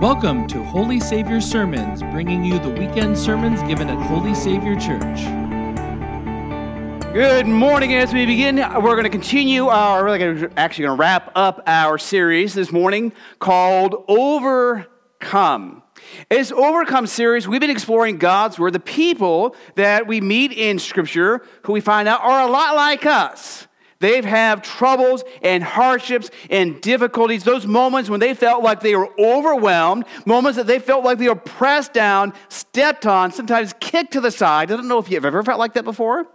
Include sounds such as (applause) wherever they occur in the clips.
Welcome to Holy Savior Sermons, bringing you the weekend sermons given at Holy Savior Church. Good morning. As we begin, we're going to continue our, we're actually going to wrap up our series this morning called Overcome. This Overcome series, we've been exploring God's Word, the people that we meet in Scripture who we find out are a lot like us. They've had troubles and hardships and difficulties, those moments when they felt like they were overwhelmed, moments that they felt like they were pressed down, stepped on, sometimes kicked to the side. I don't know if you've ever felt like that before.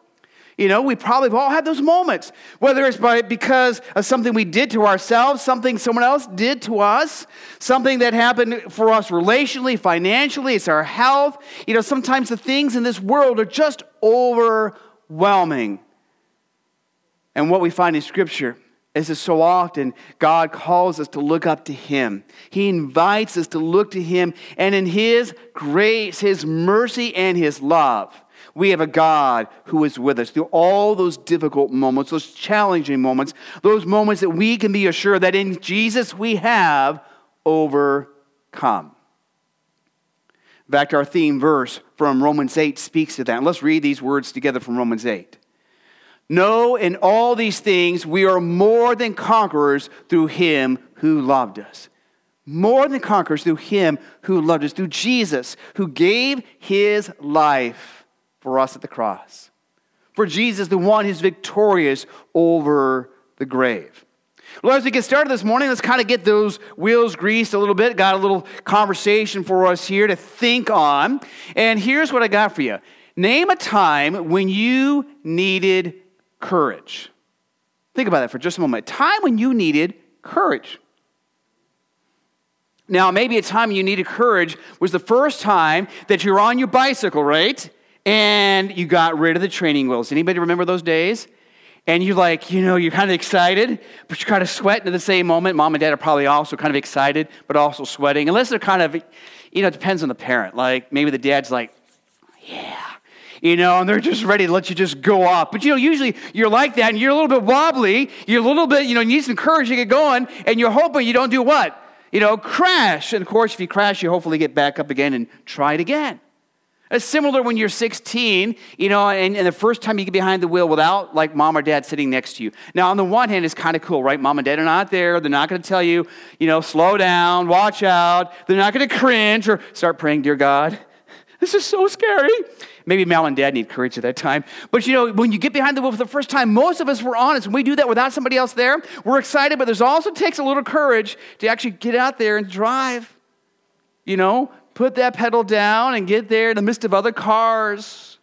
You know, we probably have all had those moments, whether it's by, because of something we did to ourselves, something someone else did to us, something that happened for us relationally, financially, it's our health. You know, sometimes the things in this world are just overwhelming. And what we find in Scripture is that so often God calls us to look up to Him. He invites us to look to Him, and in His grace, His mercy, and His love, we have a God who is with us through all those difficult moments, those challenging moments, those moments that we can be assured that in Jesus we have overcome. In fact, our theme verse from Romans 8 speaks to that. Let's read these words together from Romans 8. No, in all these things, we are more than conquerors through him who loved us. More than conquerors through him who loved us, through Jesus, who gave his life for us at the cross. For Jesus, the one who's victorious over the grave. Well, as we get started this morning, let's kind of get those wheels greased a little bit. Got a little conversation for us here to think on. And here's what I got for you Name a time when you needed courage. Think about that for just a moment. A time when you needed courage. Now, maybe a time you needed courage was the first time that you were on your bicycle, right? And you got rid of the training wheels. Anybody remember those days? And you're like, you know, you're kind of excited, but you're kind of sweating at the same moment. Mom and dad are probably also kind of excited, but also sweating. Unless they're kind of, you know, it depends on the parent. Like maybe the dad's like, yeah, you know, and they're just ready to let you just go off. But you know, usually you're like that and you're a little bit wobbly, you're a little bit, you know, you need some courage to get going, and you're hoping you don't do what? You know, crash. And of course, if you crash, you hopefully get back up again and try it again. It's similar when you're 16, you know, and, and, the first time you get behind the wheel without like mom or dad sitting next to you. Now, on the one hand, it's kind of cool, right? Mom and dad are not there. They're not going to tell you, you know, slow down, watch out. They're not going to cringe or start praying, dear God. (laughs) This is so scary. Maybe Mal and dad need courage at that time. But you know, when you get behind the wheel for the first time, most of us were honest. When we do that without somebody else there, we're excited, but there's also takes a little courage to actually get out there and drive. You know, put that pedal down and get there in the midst of other cars.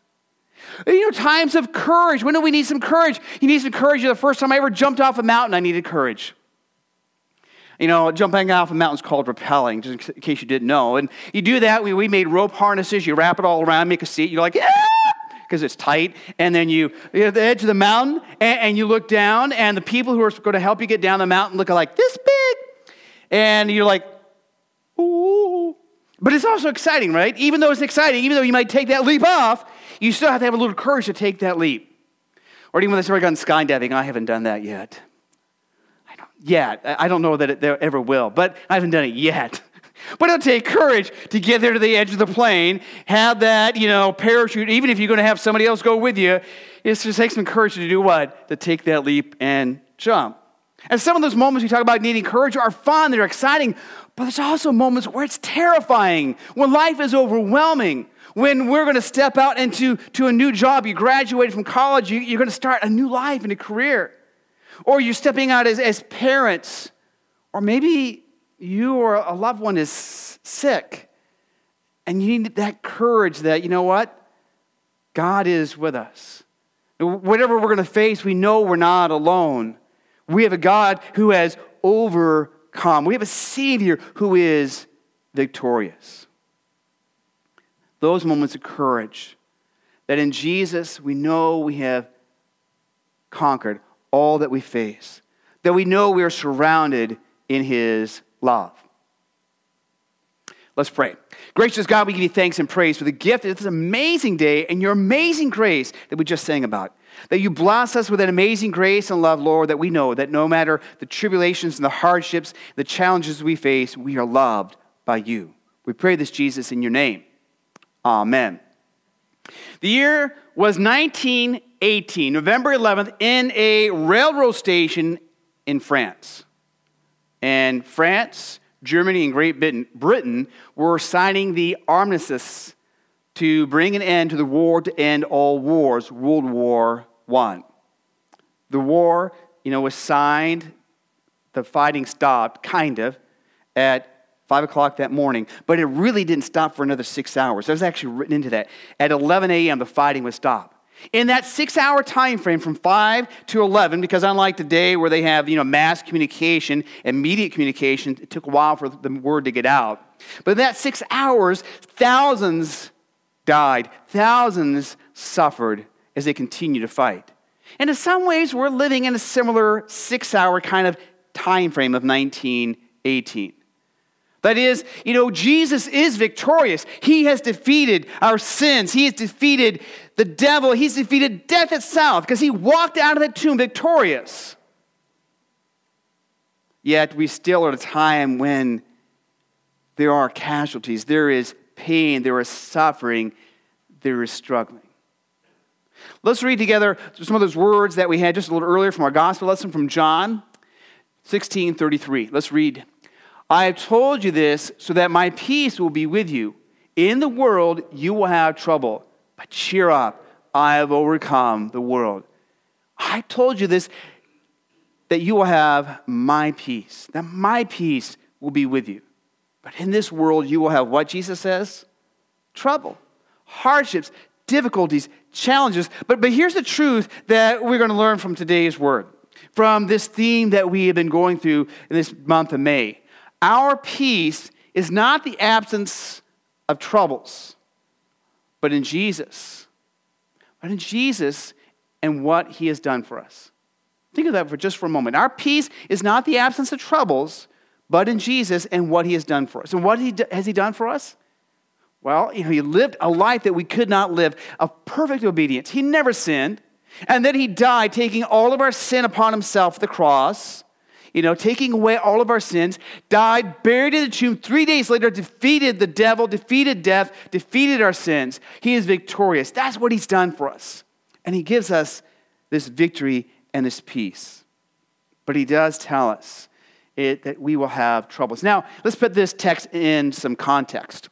You know, times of courage. When do we need some courage? You need some courage. The first time I ever jumped off a mountain, I needed courage. You know, jumping off a mountain is called rappelling, just in case you didn't know. And you do that, we, we made rope harnesses, you wrap it all around, make a seat, you're like, yeah! Because it's tight, and then you, you're at the edge of the mountain, and, and you look down, and the people who are going to help you get down the mountain look like this big, and you're like, ooh. But it's also exciting, right? Even though it's exciting, even though you might take that leap off, you still have to have a little courage to take that leap. Or even when they start going skydiving, I haven't done that yet yet. I don't know that it ever will, but I haven't done it yet. (laughs) But it'll take courage to get there to the edge of the plane, have that, you know, parachute, even if you're going to have somebody else go with you. It just takes some courage to do what? To take that leap and jump. And some of those moments we talk about needing courage are fun, they're exciting, but there's also moments where it's terrifying, when life is overwhelming, when we're going to step out into to a new job. You graduated from college, you, you're going to start a new life and a career. Or you're stepping out as, as parents, or maybe you or a loved one is sick, and you need that courage that, you know what? God is with us. Whatever we're going to face, we know we're not alone. We have a God who has overcome, we have a Savior who is victorious. Those moments of courage that in Jesus we know we have conquered all that we face, that we know we are surrounded in His love. Let's pray. Gracious God, we give you thanks and praise for the gift of this amazing day and your amazing grace that we just sang about. That you bless us with an amazing grace and love, Lord, that we know that no matter the tribulations and the hardships, the challenges we face, we are loved by you. We pray this, Jesus, in your name. Amen. The year was 1918, November 11th, in a railroad station in France. And France, Germany, and Great Britain were signing the armistice to bring an end to the war to end all wars, World War I. The war, you know, was signed, the fighting stopped, kind of, at 5 o'clock that morning, but it really didn't stop for another six hours. That was actually written into that. At 11 a.m., the fighting would stop. In that six hour time frame from 5 to 11, because unlike today where they have you know, mass communication, immediate communication, it took a while for the word to get out. But in that six hours, thousands died, thousands suffered as they continue to fight. And in some ways, we're living in a similar six hour kind of time frame of 1918. That is, you know, Jesus is victorious. He has defeated our sins. He has defeated the devil. He's defeated death itself because he walked out of the tomb victorious. Yet we still are at a time when there are casualties, there is pain, there is suffering, there is struggling. Let's read together some of those words that we had just a little earlier from our gospel lesson from John 16 33. Let's read. I have told you this so that my peace will be with you. In the world you will have trouble, but cheer up. I have overcome the world. I told you this that you will have my peace, that my peace will be with you. But in this world you will have what Jesus says? Trouble, hardships, difficulties, challenges. But, but here's the truth that we're going to learn from today's word, from this theme that we have been going through in this month of May. Our peace is not the absence of troubles, but in Jesus. But in Jesus and what he has done for us. Think of that for just for a moment. Our peace is not the absence of troubles, but in Jesus and what he has done for us. And what has he done for us? Well, you know, he lived a life that we could not live, of perfect obedience. He never sinned. And then he died, taking all of our sin upon himself the cross you know, taking away all of our sins, died, buried in the tomb, three days later, defeated the devil, defeated death, defeated our sins. He is victorious. That's what he's done for us. And he gives us this victory and this peace. But he does tell us it, that we will have troubles. Now, let's put this text in some context.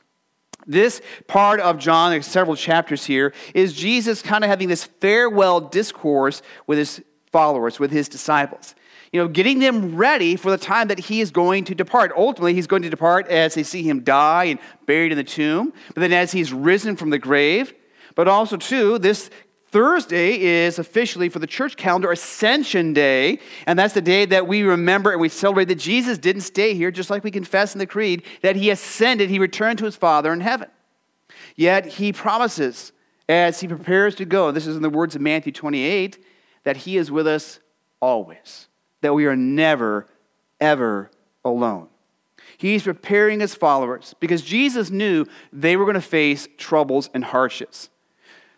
This part of John, there's several chapters here, is Jesus kind of having this farewell discourse with his followers, with his disciples you know, getting them ready for the time that he is going to depart. Ultimately, he's going to depart as they see him die and buried in the tomb, but then as he's risen from the grave. But also, too, this Thursday is officially for the church calendar Ascension Day, and that's the day that we remember and we celebrate that Jesus didn't stay here, just like we confess in the Creed, that he ascended, he returned to his Father in heaven. Yet he promises as he prepares to go, this is in the words of Matthew 28, that he is with us always that we are never, ever alone. He's preparing his followers because Jesus knew they were going to face troubles and hardships.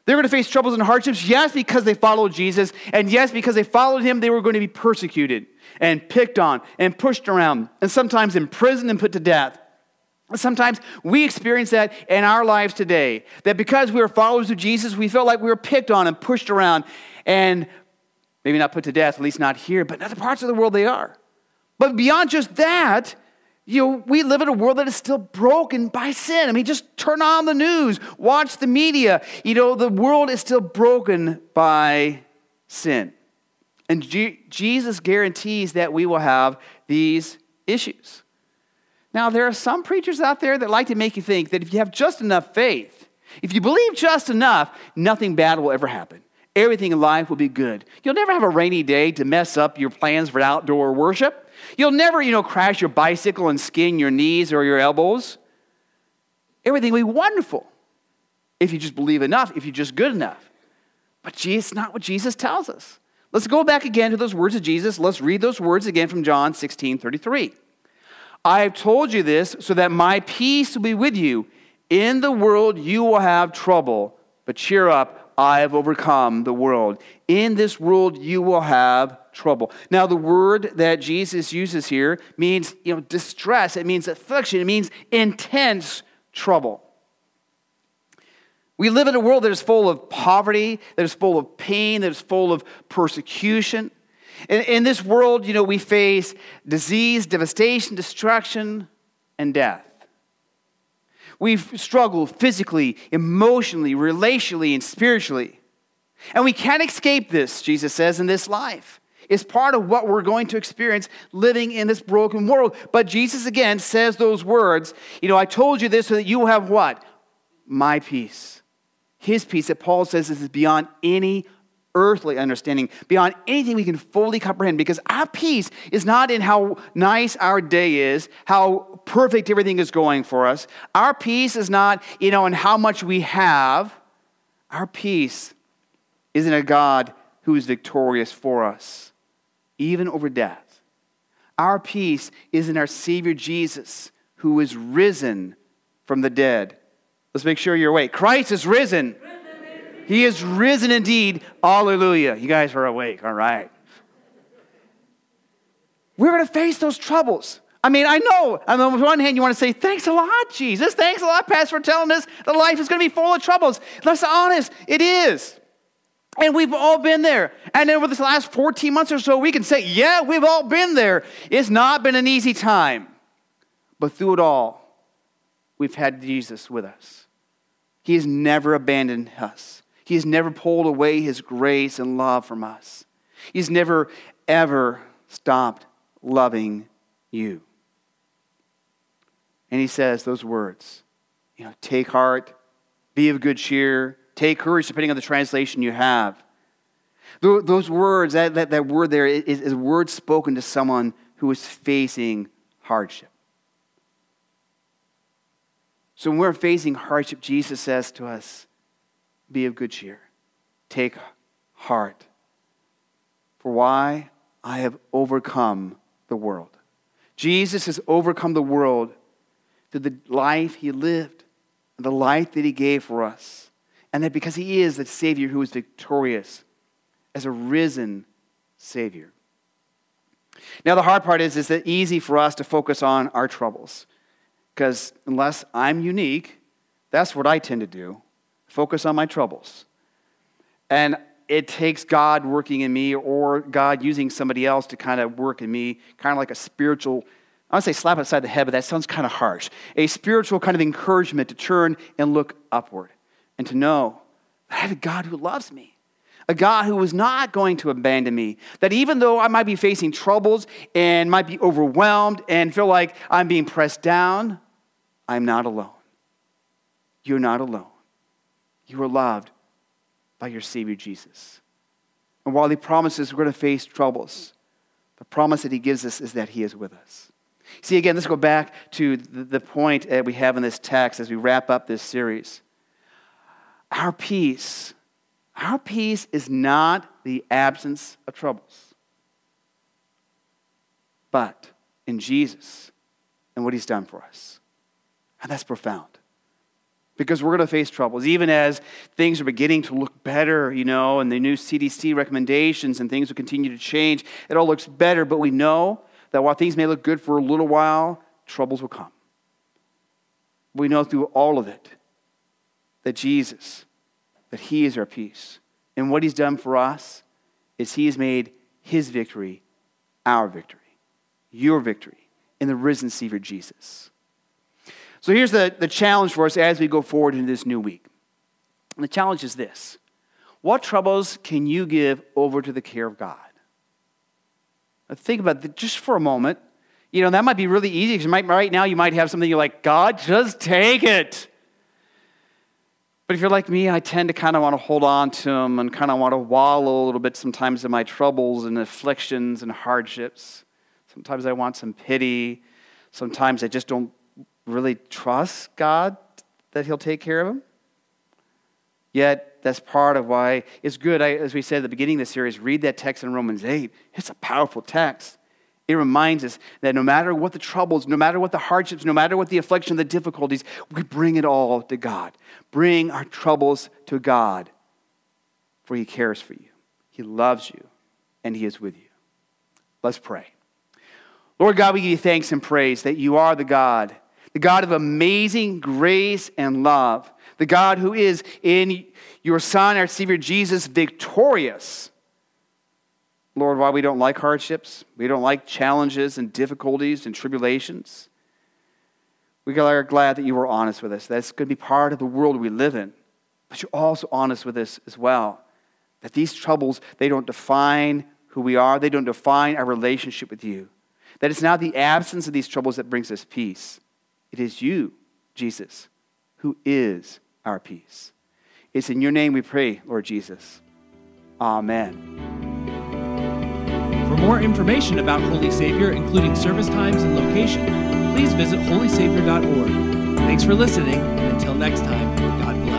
They're going to face troubles and hardships, yes, because they followed Jesus, and yes, because they followed him, they were going to be persecuted and picked on and pushed around, and sometimes imprisoned and put to death. Sometimes we experience that in our lives today. That because we are followers of Jesus, we felt like we were picked on and pushed around and Maybe not put to death, at least not here, but in other parts of the world they are. But beyond just that, you know, we live in a world that is still broken by sin. I mean, just turn on the news, watch the media. You know, the world is still broken by sin. And G- Jesus guarantees that we will have these issues. Now, there are some preachers out there that like to make you think that if you have just enough faith, if you believe just enough, nothing bad will ever happen everything in life will be good. You'll never have a rainy day to mess up your plans for outdoor worship. You'll never, you know, crash your bicycle and skin your knees or your elbows. Everything will be wonderful if you just believe enough, if you're just good enough. But it's not what Jesus tells us. Let's go back again to those words of Jesus. Let's read those words again from John 16 33. I have told you this so that my peace will be with you. In the world you will have trouble, but cheer up, I have overcome the world. In this world, you will have trouble. Now, the word that Jesus uses here means, you know, distress. It means affliction. It means intense trouble. We live in a world that is full of poverty, that is full of pain, that is full of persecution. In, in this world, you know, we face disease, devastation, destruction, and death. We've struggled physically, emotionally, relationally, and spiritually. And we can't escape this, Jesus says, in this life. It's part of what we're going to experience living in this broken world. But Jesus again says those words, you know, I told you this so that you will have what? My peace. His peace that Paul says is beyond any earthly understanding, beyond anything we can fully comprehend, because our peace is not in how nice our day is, how perfect everything is going for us. Our peace is not, you know, in how much we have. Our peace is in a God who is victorious for us, even over death. Our peace is in our Savior Jesus, who is risen from the dead. Let's make sure you're awake. Christ is risen. He is risen indeed. Hallelujah. You guys are awake. All right. We're going to face those troubles. I mean, I know, on the one hand, you want to say, thanks a lot, Jesus. Thanks a lot, Pastor, for telling us that life is going to be full of troubles. Let's be honest, it is. And we've all been there. And over this last 14 months or so, we can say, yeah, we've all been there. It's not been an easy time. But through it all, we've had Jesus with us. He has never abandoned us. He has never pulled away his grace and love from us. He's never, ever stopped loving you. And he says those words, you know, take heart, be of good cheer, take courage, depending on the translation you have. Those words, that, that, that word there is, is a word spoken to someone who is facing hardship. So when we're facing hardship, Jesus says to us, be of good cheer. Take heart. For why? I have overcome the world. Jesus has overcome the world through the life he lived, the life that he gave for us. And that because he is the Savior who is victorious as a risen Savior. Now, the hard part is, is that easy for us to focus on our troubles. Because unless I'm unique, that's what I tend to do focus on my troubles. And it takes God working in me or God using somebody else to kind of work in me, kind of like a spiritual, I would say slap upside the head, but that sounds kind of harsh. A spiritual kind of encouragement to turn and look upward and to know that I have a God who loves me, a God who is not going to abandon me. That even though I might be facing troubles and might be overwhelmed and feel like I'm being pressed down, I'm not alone. You're not alone. You are loved by your Savior Jesus. And while He promises we're going to face troubles, the promise that He gives us is that He is with us. See, again, let's go back to the point that we have in this text as we wrap up this series. Our peace, our peace is not the absence of troubles, but in Jesus and what He's done for us. And that's profound because we're going to face troubles. Even as things are beginning to look better, you know, and the new CDC recommendations and things will continue to change, it all looks better, but we know that while things may look good for a little while, troubles will come. We know through all of it that Jesus, that He is our peace. And what He's done for us is He has made His victory our victory, your victory in the risen Savior Jesus. So here's the, the challenge for us as we go forward into this new week. And the challenge is this What troubles can you give over to the care of God? Think about it just for a moment. You know, that might be really easy because right now you might have something you're like, God, just take it. But if you're like me, I tend to kind of want to hold on to them and kind of want to wallow a little bit sometimes in my troubles and afflictions and hardships. Sometimes I want some pity. Sometimes I just don't really trust God that He'll take care of him. Yet, that's part of why it's good, I, as we said at the beginning of the series, read that text in Romans 8. It's a powerful text. It reminds us that no matter what the troubles, no matter what the hardships, no matter what the affliction, the difficulties, we bring it all to God. Bring our troubles to God, for He cares for you, He loves you, and He is with you. Let's pray. Lord God, we give you thanks and praise that you are the God, the God of amazing grace and love, the God who is in your Son, our Savior Jesus, victorious. Lord, why we don't like hardships, we don't like challenges and difficulties and tribulations. We are glad that you were honest with us. That's going to be part of the world we live in. But you're also honest with us as well. That these troubles, they don't define who we are, they don't define our relationship with you. That it's not the absence of these troubles that brings us peace. It is you, Jesus, who is our peace. It's in your name we pray, Lord Jesus. Amen. For more information about Holy Savior, including service times and location, please visit holysavior.org. Thanks for listening, and until next time, God